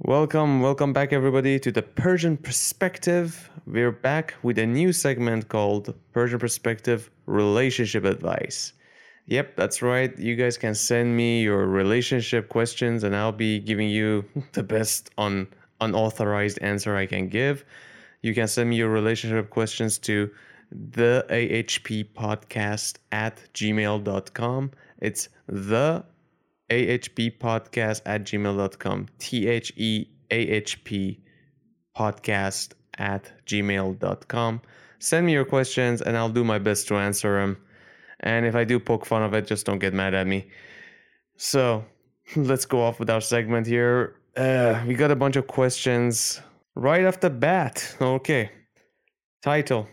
Welcome, welcome back, everybody, to the Persian Perspective. We're back with a new segment called Persian Perspective Relationship Advice. Yep, that's right. You guys can send me your relationship questions, and I'll be giving you the best on unauthorized answer I can give. You can send me your relationship questions to the AHP podcast at gmail.com. It's the AHP podcast at gmail.com. T H E A H P podcast at gmail.com. Send me your questions and I'll do my best to answer them. And if I do poke fun of it, just don't get mad at me. So let's go off with our segment here. Uh, we got a bunch of questions right off the bat. Okay. Title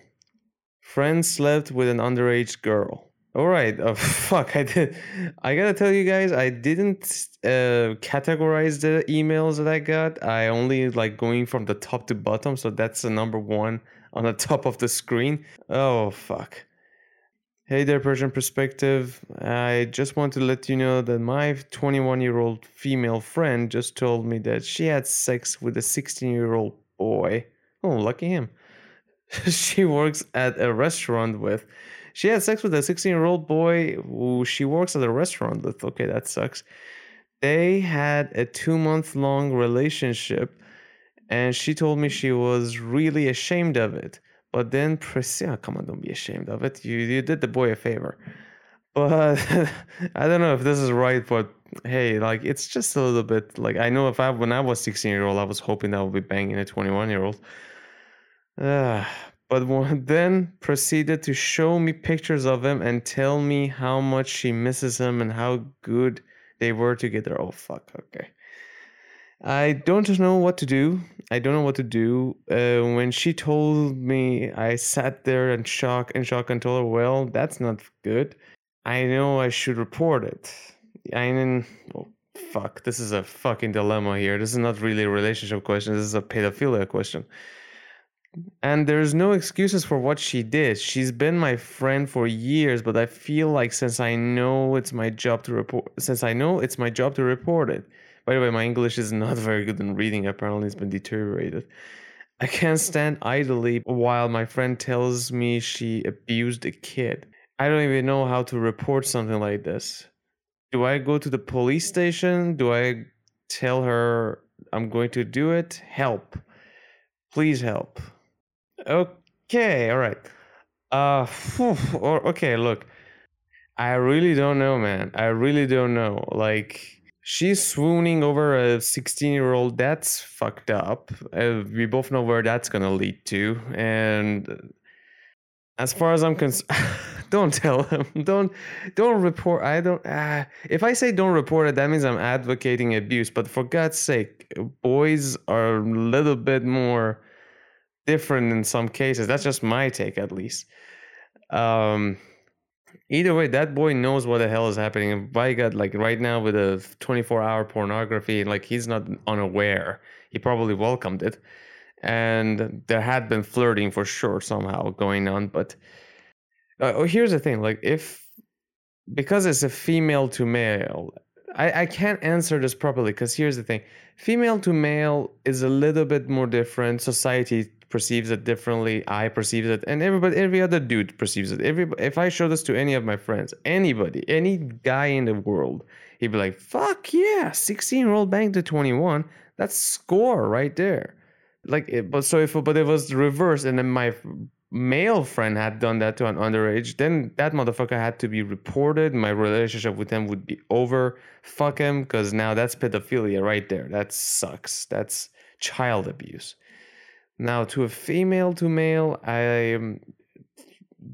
Friend slept with an underage girl. All right. Oh, fuck. I did. I gotta tell you guys, I didn't uh, categorize the emails that I got. I only like going from the top to bottom. So that's the number one on the top of the screen. Oh, fuck. Hey there, Persian Perspective. I just want to let you know that my 21 year old female friend just told me that she had sex with a 16 year old boy. Oh, lucky him. she works at a restaurant with. She had sex with a 16 year old boy who she works at a restaurant with. Okay, that sucks. They had a two month long relationship, and she told me she was really ashamed of it. But then Priscilla, come on, don't be ashamed of it. You you did the boy a favor. But I don't know if this is right, but hey, like it's just a little bit like I know if I when I was 16 year old, I was hoping that I would be banging a 21 year old. Uh, but then proceeded to show me pictures of him and tell me how much she misses him and how good they were together. Oh fuck, okay. I don't know what to do. I don't know what to do. Uh, when she told me, I sat there in shock and shock and told her, "Well, that's not good. I know I should report it." I mean, oh, fuck. This is a fucking dilemma here. This is not really a relationship question. This is a pedophilia question. And there's no excuses for what she did. She's been my friend for years, but I feel like since I know it's my job to report, since I know it's my job to report it. By the way, my English is not very good in reading. Apparently, it's been deteriorated. I can't stand idly while my friend tells me she abused a kid. I don't even know how to report something like this. Do I go to the police station? Do I tell her I'm going to do it? Help. Please help. Okay, all right. Uh, or okay, look. I really don't know, man. I really don't know. Like, she's swooning over a 16 year old. That's fucked up. Uh, we both know where that's gonna lead to. And as far as I'm concerned, don't tell him. Don't don't report. I don't. Uh, if I say don't report it, that means I'm advocating abuse. But for God's sake, boys are a little bit more different in some cases. That's just my take, at least. Um, either way, that boy knows what the hell is happening. By God, like right now with a 24 hour pornography, like he's not unaware. He probably welcomed it. And there had been flirting for sure somehow going on. But uh, oh, here's the thing like, if because it's a female to male, I, I can't answer this properly because here's the thing female to male is a little bit more different. Society perceives it differently. I perceive it, and everybody, every other dude perceives it. Every if I show this to any of my friends, anybody, any guy in the world, he'd be like, "Fuck yeah, sixteen old banged to twenty one. That's score right there." Like, it, but so if but it was the reverse, and then my male friend had done that to an underage, then that motherfucker had to be reported. My relationship with him would be over. Fuck him, because now that's pedophilia right there. That sucks. That's child abuse. Now, to a female to male, I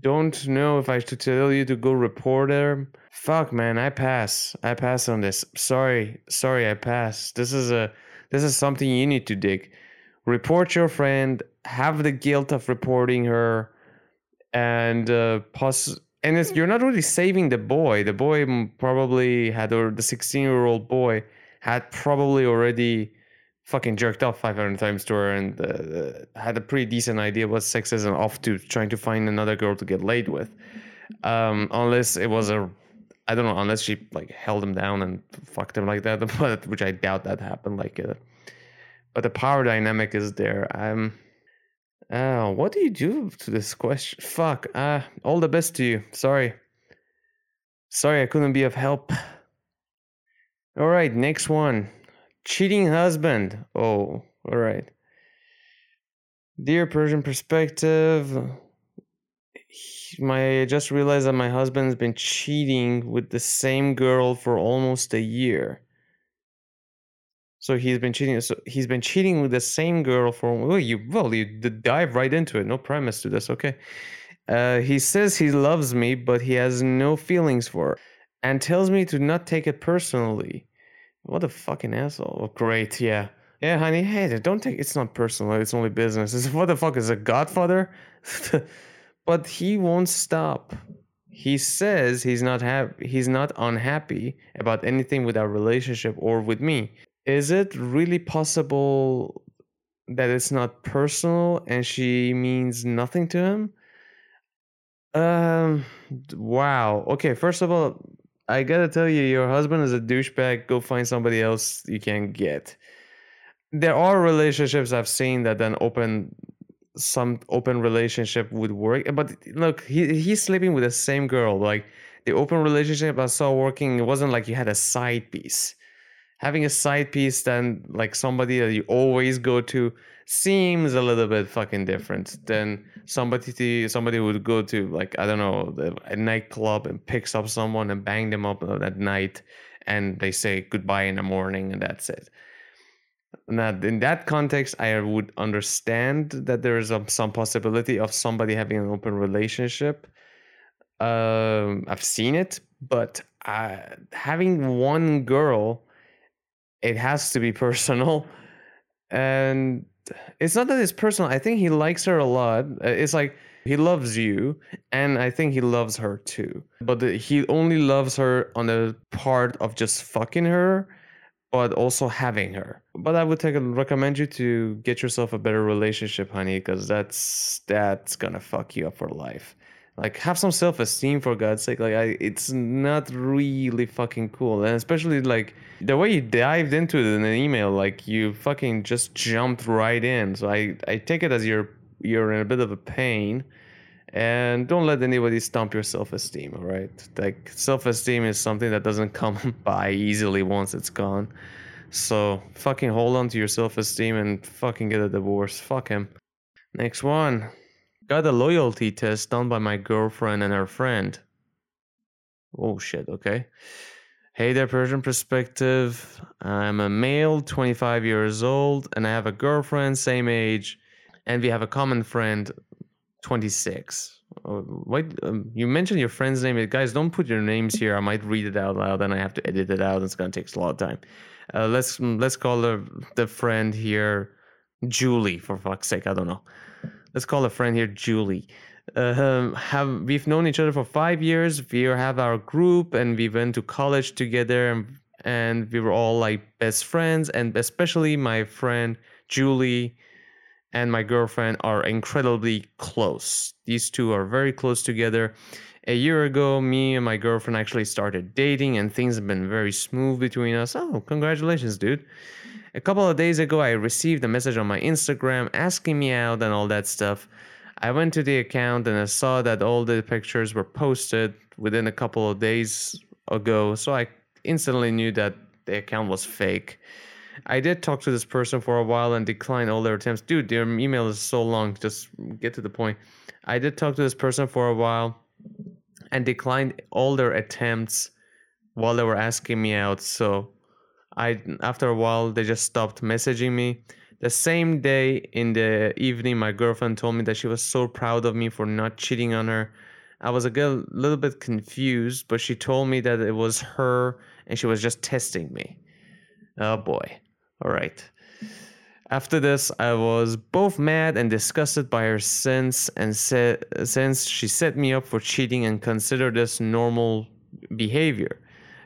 don't know if I should tell you to go report her. Fuck, man, I pass. I pass on this. Sorry, sorry, I pass. This is a this is something you need to dig. Report your friend. Have the guilt of reporting her, and uh, poss- and it's, you're not really saving the boy. The boy probably had, or the 16 year old boy had probably already fucking jerked off 500 times to her and uh, had a pretty decent idea what sex is and off to trying to find another girl to get laid with. Um, unless it was a, I don't know, unless she like held him down and fucked him like that, but which I doubt that happened. Like, uh, but the power dynamic is there. I'm. Uh, what do you do to this question? Fuck. Uh, all the best to you. Sorry. Sorry, I couldn't be of help. All right, next one. Cheating husband. Oh, all right. Dear Persian perspective, my I just realized that my husband's been cheating with the same girl for almost a year. So he's been cheating. So he's been cheating with the same girl for well, you well you dive right into it. No premise to this. Okay. Uh, he says he loves me, but he has no feelings for her, and tells me to not take it personally. What a fucking asshole! Oh, great, yeah, yeah, honey. Hey, don't take it's not personal. It's only business. It's, what the fuck is a Godfather? but he won't stop. He says he's not happy. He's not unhappy about anything with our relationship or with me. Is it really possible that it's not personal and she means nothing to him? Um, wow. Okay, first of all, I gotta tell you, your husband is a douchebag. Go find somebody else you can get. There are relationships I've seen that then open some open relationship would work. But look, he he's sleeping with the same girl. Like the open relationship I saw working, it wasn't like you had a side piece. Having a side piece then like somebody that you always go to seems a little bit fucking different than somebody to, somebody would go to like I don't know a nightclub and picks up someone and bang them up at night and they say goodbye in the morning and that's it. Now, in that context, I would understand that there is a, some possibility of somebody having an open relationship. Um, I've seen it, but uh, having one girl, it has to be personal, and it's not that it's personal. I think he likes her a lot. Uh, it's like he loves you, and I think he loves her too. But he only loves her on the part of just fucking her but also having her. But I would take recommend you to get yourself a better relationship, honey, because that's that's gonna fuck you up for life. Like have some self esteem for God's sake. Like I, it's not really fucking cool, and especially like the way you dived into it in an email, like you fucking just jumped right in. So I I take it as you're you're in a bit of a pain. And don't let anybody stomp your self-esteem all right? Like self-esteem is something that doesn't come by easily once it's gone. So fucking hold on to your self-esteem and fucking get a divorce. Fuck him. Next one got a loyalty test done by my girlfriend and her friend oh shit okay hey there persian perspective i'm a male 25 years old and i have a girlfriend same age and we have a common friend 26. Uh, wait, um, you mentioned your friend's name. Guys, don't put your names here. I might read it out loud, and I have to edit it out. It's gonna take a lot of time. Uh, let's let's call the the friend here Julie. For fuck's sake, I don't know. Let's call a friend here Julie. Uh, have we've known each other for five years. We have our group, and we went to college together, and, and we were all like best friends. And especially my friend Julie and my girlfriend are incredibly close. These two are very close together. A year ago, me and my girlfriend actually started dating, and things have been very smooth between us. Oh, congratulations, dude. A couple of days ago, I received a message on my Instagram asking me out and all that stuff. I went to the account and I saw that all the pictures were posted within a couple of days ago, so I instantly knew that the account was fake. I did talk to this person for a while and declined all their attempts. Dude, their email is so long. Just get to the point. I did talk to this person for a while and declined all their attempts while they were asking me out. So I after a while they just stopped messaging me. The same day in the evening my girlfriend told me that she was so proud of me for not cheating on her. I was a little bit confused, but she told me that it was her and she was just testing me. Oh boy. All right. After this, I was both mad and disgusted by her since and said since she set me up for cheating and considered this normal behavior.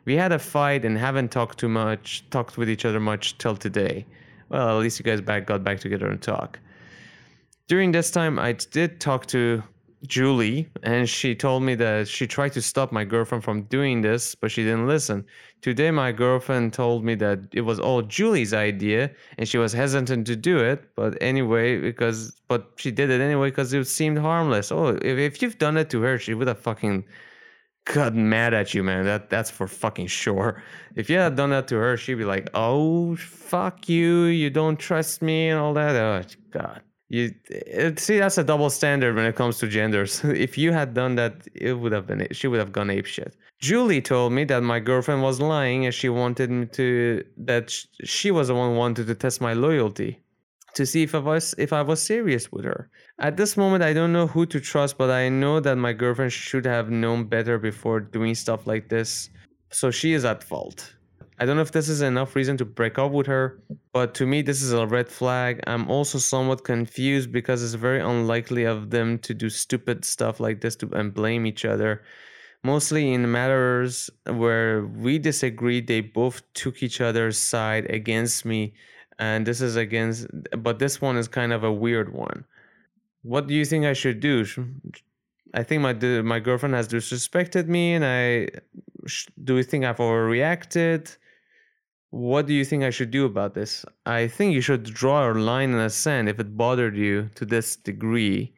We had a fight and haven't talked too much, talked with each other much till today. Well, at least you guys back got back together and talk. During this time, I did talk to Julie, and she told me that she tried to stop my girlfriend from doing this, but she didn't listen. Today, my girlfriend told me that it was all Julie's idea, and she was hesitant to do it. But anyway, because but she did it anyway because it seemed harmless. Oh, if, if you've done it to her, she would have fucking got mad at you, man. That that's for fucking sure. If you had done that to her, she'd be like, "Oh, fuck you! You don't trust me and all that." Oh God. You it, see, that's a double standard when it comes to genders. if you had done that, it would have been she would have gone ape shit. Julie told me that my girlfriend was lying and she wanted me to that she was the one who wanted to test my loyalty to see if I was if I was serious with her. At this moment I don't know who to trust, but I know that my girlfriend should have known better before doing stuff like this. So she is at fault. I don't know if this is enough reason to break up with her, but to me, this is a red flag. I'm also somewhat confused because it's very unlikely of them to do stupid stuff like this to and blame each other. Mostly in matters where we disagree, they both took each other's side against me, and this is against. But this one is kind of a weird one. What do you think I should do? I think my my girlfriend has disrespected me, and I do you think I've overreacted? What do you think I should do about this? I think you should draw a line in the sand if it bothered you to this degree.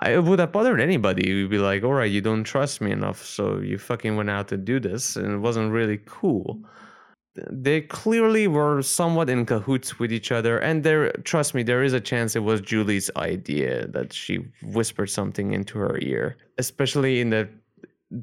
I would have bothered anybody. You'd be like, all right, you don't trust me enough, so you fucking went out to do this, and it wasn't really cool. They clearly were somewhat in cahoots with each other, and there, trust me, there is a chance it was Julie's idea that she whispered something into her ear, especially in the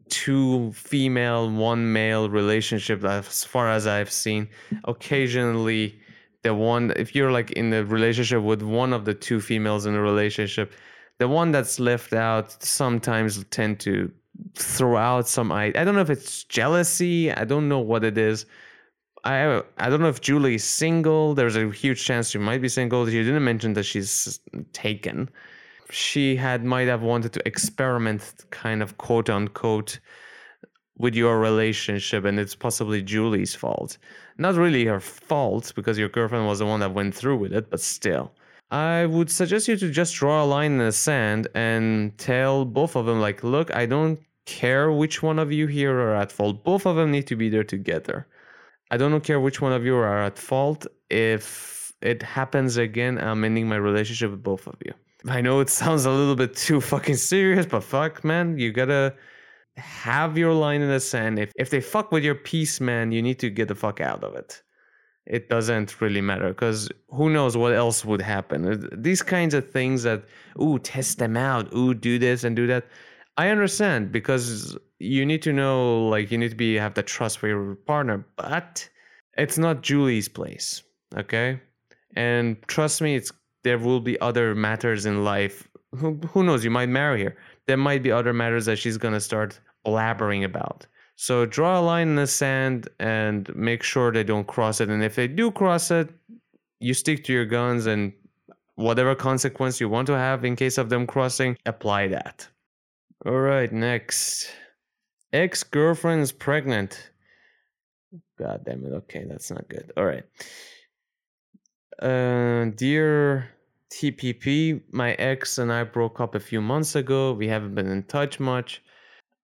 two female, one male relationship as far as I've seen. Occasionally, the one, if you're like in the relationship with one of the two females in the relationship, the one that's left out sometimes tend to throw out some I I don't know if it's jealousy, I don't know what it is. I I don't know if Julie is single. There's a huge chance she might be single. You didn't mention that she's taken she had might have wanted to experiment kind of quote unquote with your relationship and it's possibly Julie's fault. Not really her fault because your girlfriend was the one that went through with it, but still. I would suggest you to just draw a line in the sand and tell both of them like, "Look, I don't care which one of you here are at fault. Both of them need to be there together. I don't care which one of you are at fault. If it happens again, I'm ending my relationship with both of you." I know it sounds a little bit too fucking serious, but fuck, man, you gotta have your line in the sand. If if they fuck with your peace, man, you need to get the fuck out of it. It doesn't really matter because who knows what else would happen. These kinds of things that, ooh, test them out, ooh, do this and do that. I understand because you need to know, like, you need to be have the trust for your partner, but it's not Julie's place, okay? And trust me, it's there will be other matters in life. Who, who knows? You might marry her. There might be other matters that she's to start blabbering about. So draw a line in the sand and make sure they don't cross it. And if they do cross it, you stick to your guns and whatever consequence you want to have in case of them crossing, apply that. All right, next. Ex girlfriend is pregnant. God damn it. Okay, that's not good. All right. Uh, dear TPP, my ex and I broke up a few months ago. We haven't been in touch much.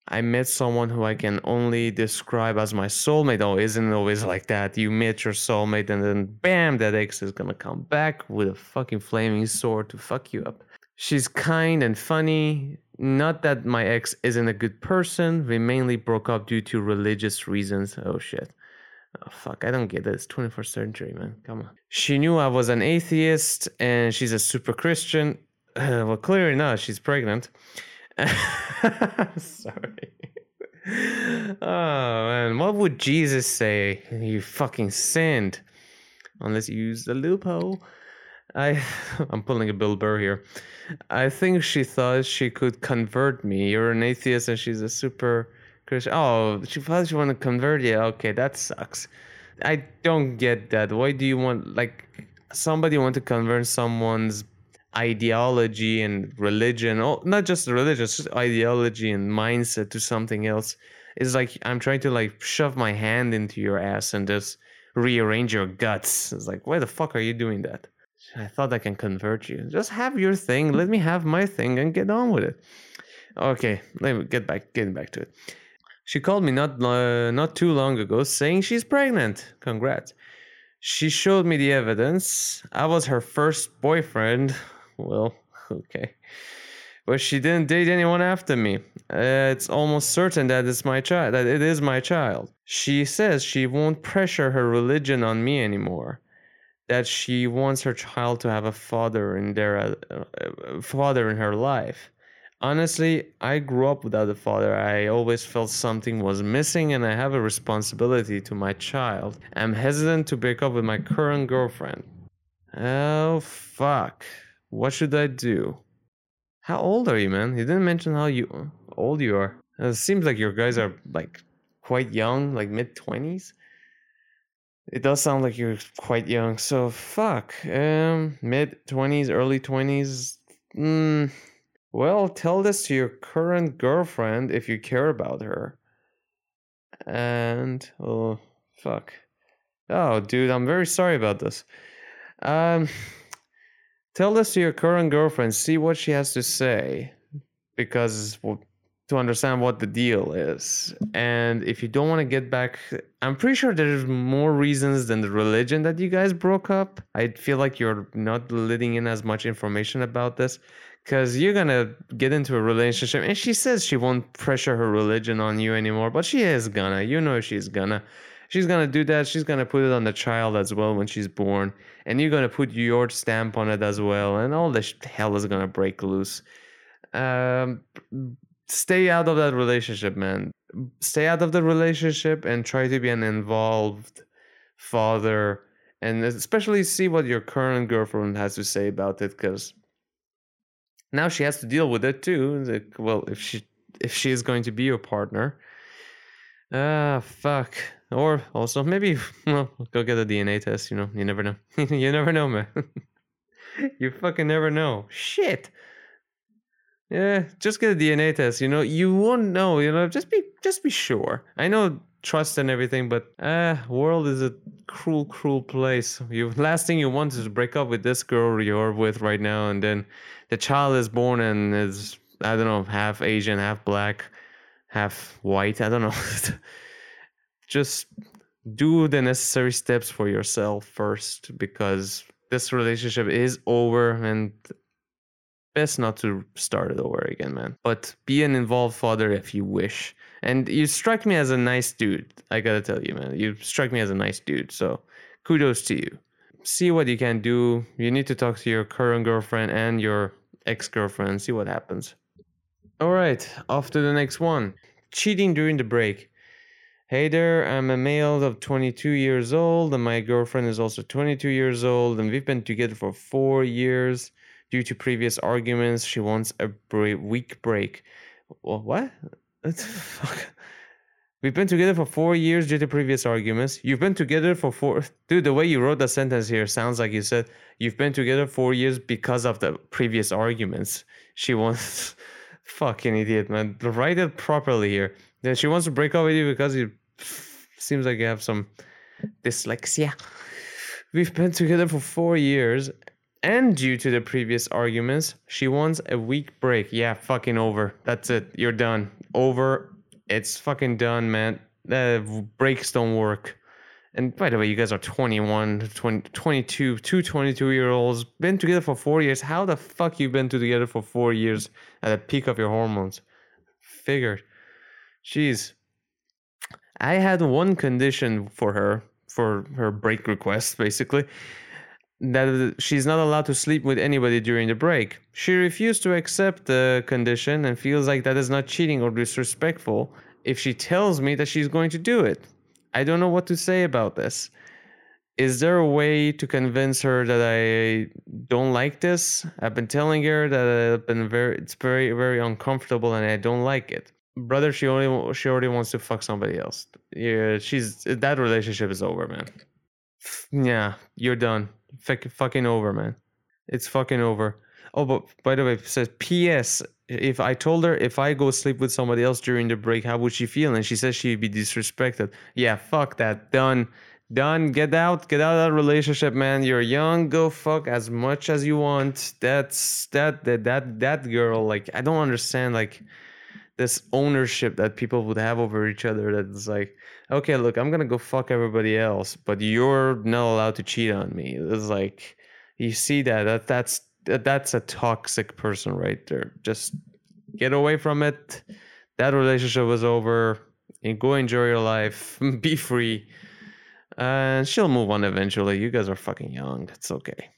I met someone who I can only describe as my soulmate. Oh, isn't always like that? You meet your soulmate and then bam, that ex is gonna come back with a fucking flaming sword to fuck you up. She's kind and funny. Not that my ex isn't a good person. We mainly broke up due to religious reasons. Oh shit. Oh, fuck, I don't get this. 21st century, man. Come on. She knew I was an atheist and she's a super Christian. Well, clearly not. She's pregnant. Sorry. oh, man. What would Jesus say? You fucking sinned. Unless you use the loophole. I, I'm pulling a Bill Burr here. I think she thought she could convert me. You're an atheist and she's a super Christian. Oh, she thought she wanted to convert you. Okay, that sucks. I don't get that. Why do you want like somebody want to convert someone's ideology and religion? Oh, not just religious, just ideology and mindset to something else. It's like I'm trying to like shove my hand into your ass and just rearrange your guts. It's like, why the fuck are you doing that? I thought I can convert you. Just have your thing. Let me have my thing and get on with it. Okay, let me get back getting back to it. She called me not uh, not too long ago saying she's pregnant. Congrats. She showed me the evidence. I was her first boyfriend. Well, okay. But she didn't date anyone after me. Uh, it's almost certain that it's my child. That it is my child. She says she won't pressure her religion on me anymore that she wants her child to have a father in their uh, uh, father in her life. Honestly, I grew up without a father. I always felt something was missing and I have a responsibility to my child. I'm hesitant to break up with my current girlfriend. Oh fuck. What should I do? How old are you, man? You didn't mention how you old you are. It seems like your guys are like quite young, like mid 20s. It does sound like you're quite young. So fuck. Um, mid twenties, early twenties. Mm, well, tell this to your current girlfriend if you care about her. And oh fuck. Oh, dude, I'm very sorry about this. Um, tell this to your current girlfriend. See what she has to say, because well, to understand what the deal is. And if you don't want to get back, I'm pretty sure there's more reasons than the religion that you guys broke up. I feel like you're not letting in as much information about this because you're gonna get into a relationship and she says she won't pressure her religion on you anymore, but she is gonna. You know she's gonna. She's gonna do that. She's gonna put it on the child as well when she's born, and you're gonna put your stamp on it as well, and all this hell is gonna break loose. Um, stay out of that relationship, man. Stay out of the relationship and try to be an involved father and especially see what your current girlfriend has to say about it because now she has to deal with it too like, well if she if she is going to be your partner. Ah fuck. Or also maybe well go get a dna test you know you never know. You never know man. You fucking never know. Shit yeah, just get a DNA test. You know, you won't know. You know, just be just be sure. I know trust and everything, but uh, world is a cruel, cruel place. You last thing you want is to break up with this girl you're with right now, and then the child is born and is I don't know half Asian, half black, half white. I don't know. just do the necessary steps for yourself first because this relationship is over and best not to start it over again, man. But be an involved father if you wish. And you strike me as a nice dude. I gotta tell you, man. You strike me as a nice dude. So kudos to you. See what you can do. You need to talk to your current girlfriend and your ex girlfriend. See what happens. All right, off to the next one. Cheating during the break. Hey there, I'm a male of 22 years old, and my girlfriend is also 22 years old, and we've been together for four years. Due to previous arguments, she wants a week break. What? Fuck. We've been together for four years due to previous arguments. You've been together for four. Dude, the way you wrote the sentence here sounds like you said you've been together four years because of the previous arguments. She wants. Fucking idiot, man. Write it properly here. Then she wants to break up with you because it seems like you have some dyslexia. We've been together for four years and due to the previous arguments, she wants a week break. Yeah, fucking over. That's it. You're done. Over. It's fucking done, man. Uh, breaks don't work. And by the way, you guys are 21, 20, 22, two 22 year olds, been together for four years. How the fuck you been together for four years at the peak of your hormones? Figured. Jeez. I had one condition for her, for her break request, basically that she's not allowed to sleep with anybody during the break. She refused to accept the condition and feels like that is not cheating or disrespectful if she tells me that she's going to do it. I don't know what to say about this. Is there a way to convince her that I don't like this? I've been telling her that I've been very it's very very uncomfortable and I don't like it. Brother, she only she already wants to fuck somebody else. Yeah, she's that relationship is over, man. Yeah, you're done Fuck, fucking over, man. It's fucking over. Oh, but by the way, it says P.S. If I told her if I go sleep with somebody else during the break, how would she feel? And she says she'd be disrespected. Yeah, fuck that. Done. Done. Get out. Get out of that relationship, man. You're young. Go fuck as much as you want. That's that that that that girl. Like I don't understand. Like this ownership that people would have over each other. That's like, okay, look, I'm gonna go fuck everybody else, but you're not allowed to cheat on me. It's like you see that that that's that, that's a toxic person right there. Just get away from it. That relationship was over. And go enjoy your life. Be free. And she'll move on eventually. You guys are fucking young. It's okay.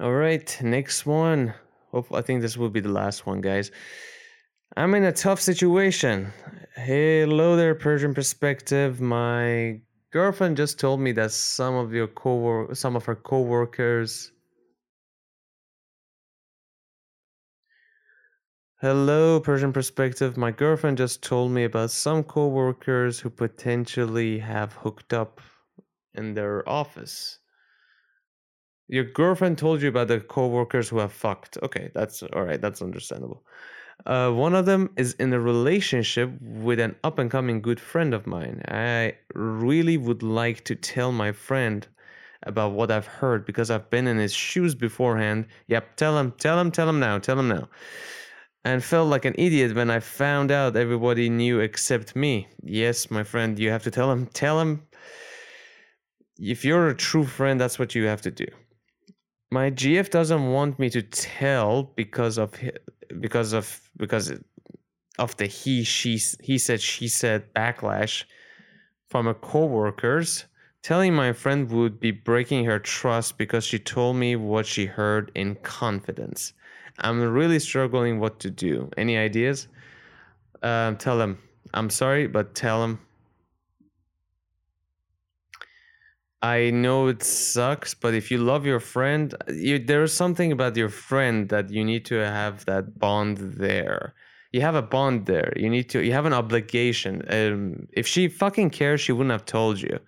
All right, next one. Hope I think this will be the last one, guys. I'm in a tough situation. Hello there, Persian perspective. My girlfriend just told me that some of your co some of her coworkers Hello, Persian perspective. My girlfriend just told me about some coworkers who potentially have hooked up in their office. Your girlfriend told you about the coworkers who have fucked. Okay, that's all right. That's understandable. Uh, one of them is in a relationship with an up and coming good friend of mine. I really would like to tell my friend about what I've heard because I've been in his shoes beforehand. Yep, tell him, tell him, tell him now, tell him now. And felt like an idiot when I found out everybody knew except me. Yes, my friend, you have to tell him, tell him. If you're a true friend, that's what you have to do. My GF doesn't want me to tell because of because of because of the he she he said she said backlash from her coworkers telling my friend would be breaking her trust because she told me what she heard in confidence. I'm really struggling what to do. Any ideas? Uh, tell him i'm sorry but tell him I know it sucks, but if you love your friend, you, there's something about your friend that you need to have that bond there. You have a bond there. You need to. You have an obligation. Um, if she fucking cares, she wouldn't have told you.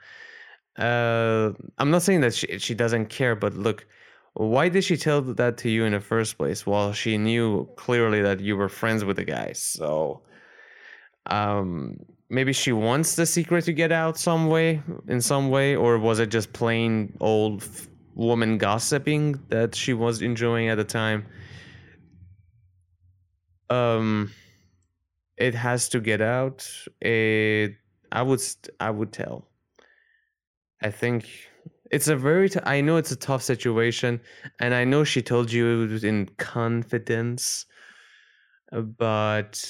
Uh, I'm not saying that she she doesn't care, but look, why did she tell that to you in the first place? Well, she knew clearly that you were friends with the guy. So, um, maybe she wants the secret to get out some way in some way or was it just plain old woman gossiping that she was enjoying at the time? Um it has to get out. It i would i would tell. I think it's a very t- I know it's a tough situation and i know she told you in confidence but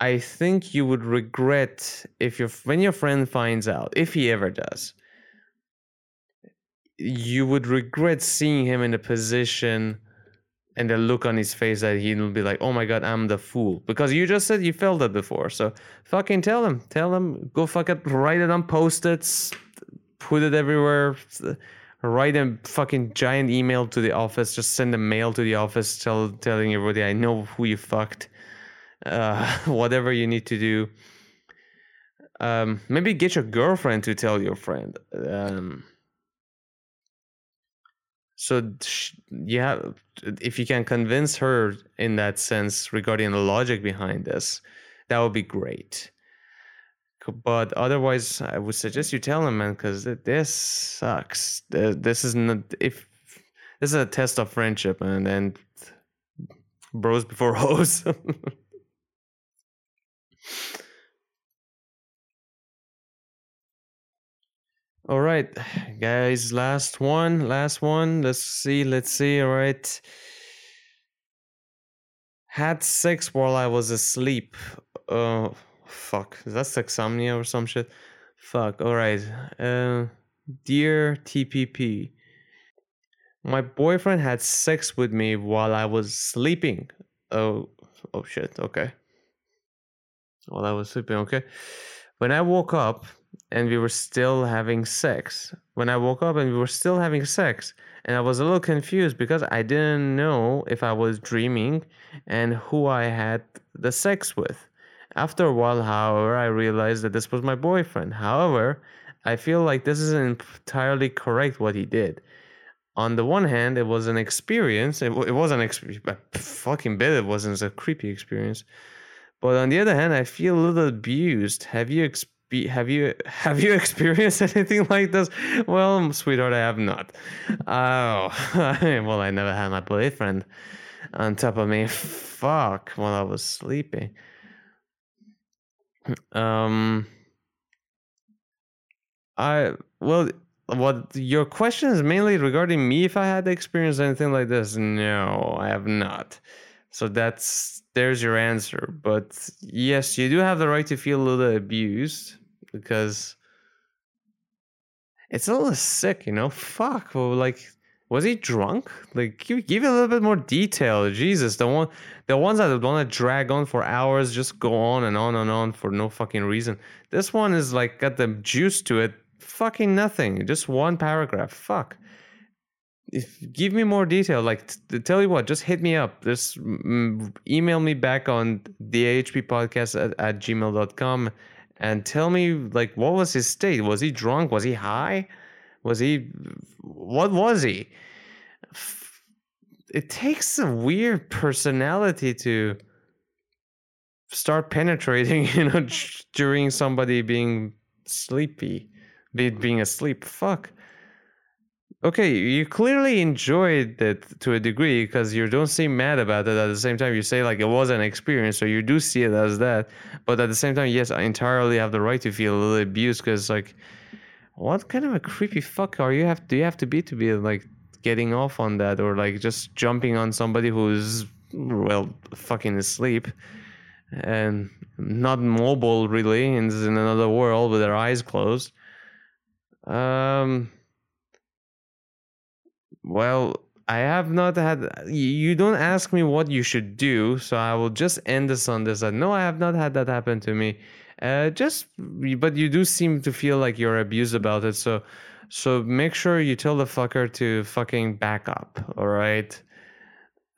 I think you would regret if your when your friend finds out, if he ever does, you would regret seeing him in a position and the look on his face that he'll be like, "Oh my god, I'm the fool," because you just said you felt that before. So fucking tell him, tell him, go fuck it, write it on post-its, put it everywhere. Write a fucking giant email to the office. Just send a mail to the office, tell telling everybody, "I know who you fucked." Uh, whatever you need to do. Um, maybe get your girlfriend to tell your friend. Um, so yeah, if you can convince her in that sense regarding the logic behind this, that would be great. But otherwise, I would suggest you tell him, man, because this sucks. This is not if this is a test of friendship, man, and bros before hoes. All right, guys, last one, last one. Let's see, let's see. All right. Had sex while I was asleep. Oh, fuck. Is that sexomnia or some shit? Fuck. All right. Uh, dear TPP, my boyfriend had sex with me while I was sleeping. Oh, oh shit. Okay while I was sleeping. Okay. When I woke up and we were still having sex, when I woke up and we were still having sex, and I was a little confused because I didn't know if I was dreaming and who I had the sex with. After a while, however, I realized that this was my boyfriend. However, I feel like this isn't entirely correct what he did. On the one hand, it was an experience. It, it was an experience. Fucking bit. It wasn't a creepy experience. But on the other hand, I feel a little abused. Have you ex- be have you have you experienced anything like this? Well sweetheart i have not. Oh well i never had my boyfriend on top of me. Fuck while i was sleeping. Um i well what your question is mainly regarding me if i had experienced anything like this? No i have not so that's there's your answer but yes you do have the right to feel a little abused because it's a little sick, you know. Fuck. Well, like, was he drunk? Like, give, give a little bit more detail. Jesus, the one, the ones that want to drag on for hours, just go on and on and on for no fucking reason. This one is like got the juice to it. Fucking nothing. Just one paragraph. Fuck. If, give me more detail. Like, t- tell you what, just hit me up. Just mm, email me back on the AHP podcast at, at gmail.com and tell me like what was his state? Was he drunk? Was he high? Was he what was he? It takes a weird personality to start penetrating you know during somebody being sleepy be, being asleep. Fuck okay, you clearly enjoyed it to a degree because you don't seem mad about it. At the same time, you say like it was an experience, so you do see it as that. But at the same time, yes, I entirely have the right to feel a little abused because like, what kind of a creepy fuck are you have? Do you have to be to be like getting off on that or like just jumping on somebody who's well fucking asleep and not mobile really and is in another world with their eyes closed? Um well, I have not had. You don't ask me what you should do, so I will just end this on this. No, I have not had that happen to me. Uh, just, but you do seem to feel like you're abused about it. So, so make sure you tell the fucker to fucking back up. All right.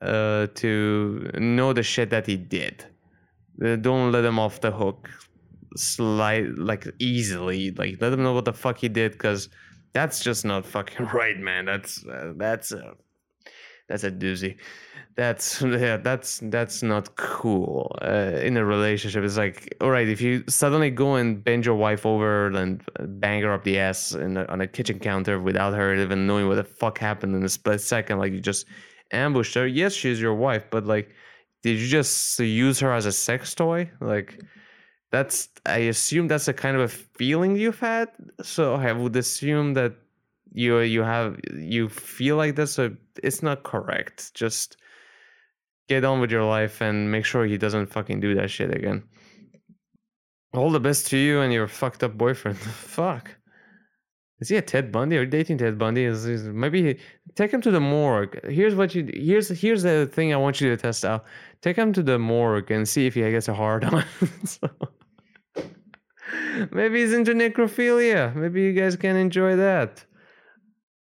Uh, to know the shit that he did. Uh, don't let him off the hook. Slide like easily. Like let him know what the fuck he did, because that's just not fucking right, man. That's uh, that's a that's a doozy. That's yeah, that's that's not cool uh, in a relationship. It's like, all right, if you suddenly go and bend your wife over and bang her up the ass in on a kitchen counter without her even knowing what the fuck happened in a split second, like you just ambushed her. Yes, she's your wife, but like, did you just use her as a sex toy? Like, that's I assume that's a kind of a feeling you've had. So I would assume that you you have you feel like this. So it's not correct. Just get on with your life and make sure he doesn't fucking do that shit again. All the best to you and your fucked up boyfriend. Fuck. Is he a Ted Bundy? or dating Ted Bundy? Is, is maybe take him to the morgue. Here's what you here's here's the thing I want you to test out. Take him to the morgue and see if he gets a hard on. so. Maybe he's into necrophilia. Maybe you guys can enjoy that.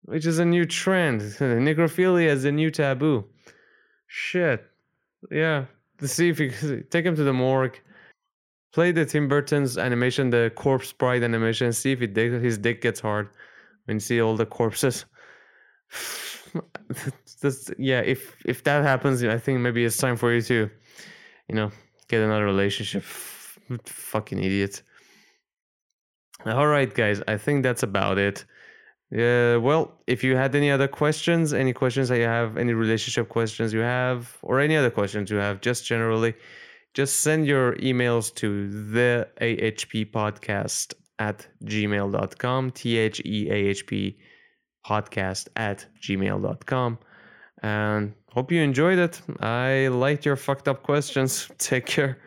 Which is a new trend. necrophilia is a new taboo. Shit. Yeah. To see if you take him to the morgue. Play the Tim Burton's animation, the corpse bride animation. See if he dig, his dick gets hard when you see all the corpses. Yeah, if if that happens, I think maybe it's time for you to, you know, get another relationship. Fucking idiot. All right, guys, I think that's about it. Uh, well, if you had any other questions, any questions that you have, any relationship questions you have, or any other questions you have, just generally, just send your emails to the AHP podcast at gmail.com, T H E A H P podcast at gmail.com. And hope you enjoyed it. I liked your fucked up questions. Take care.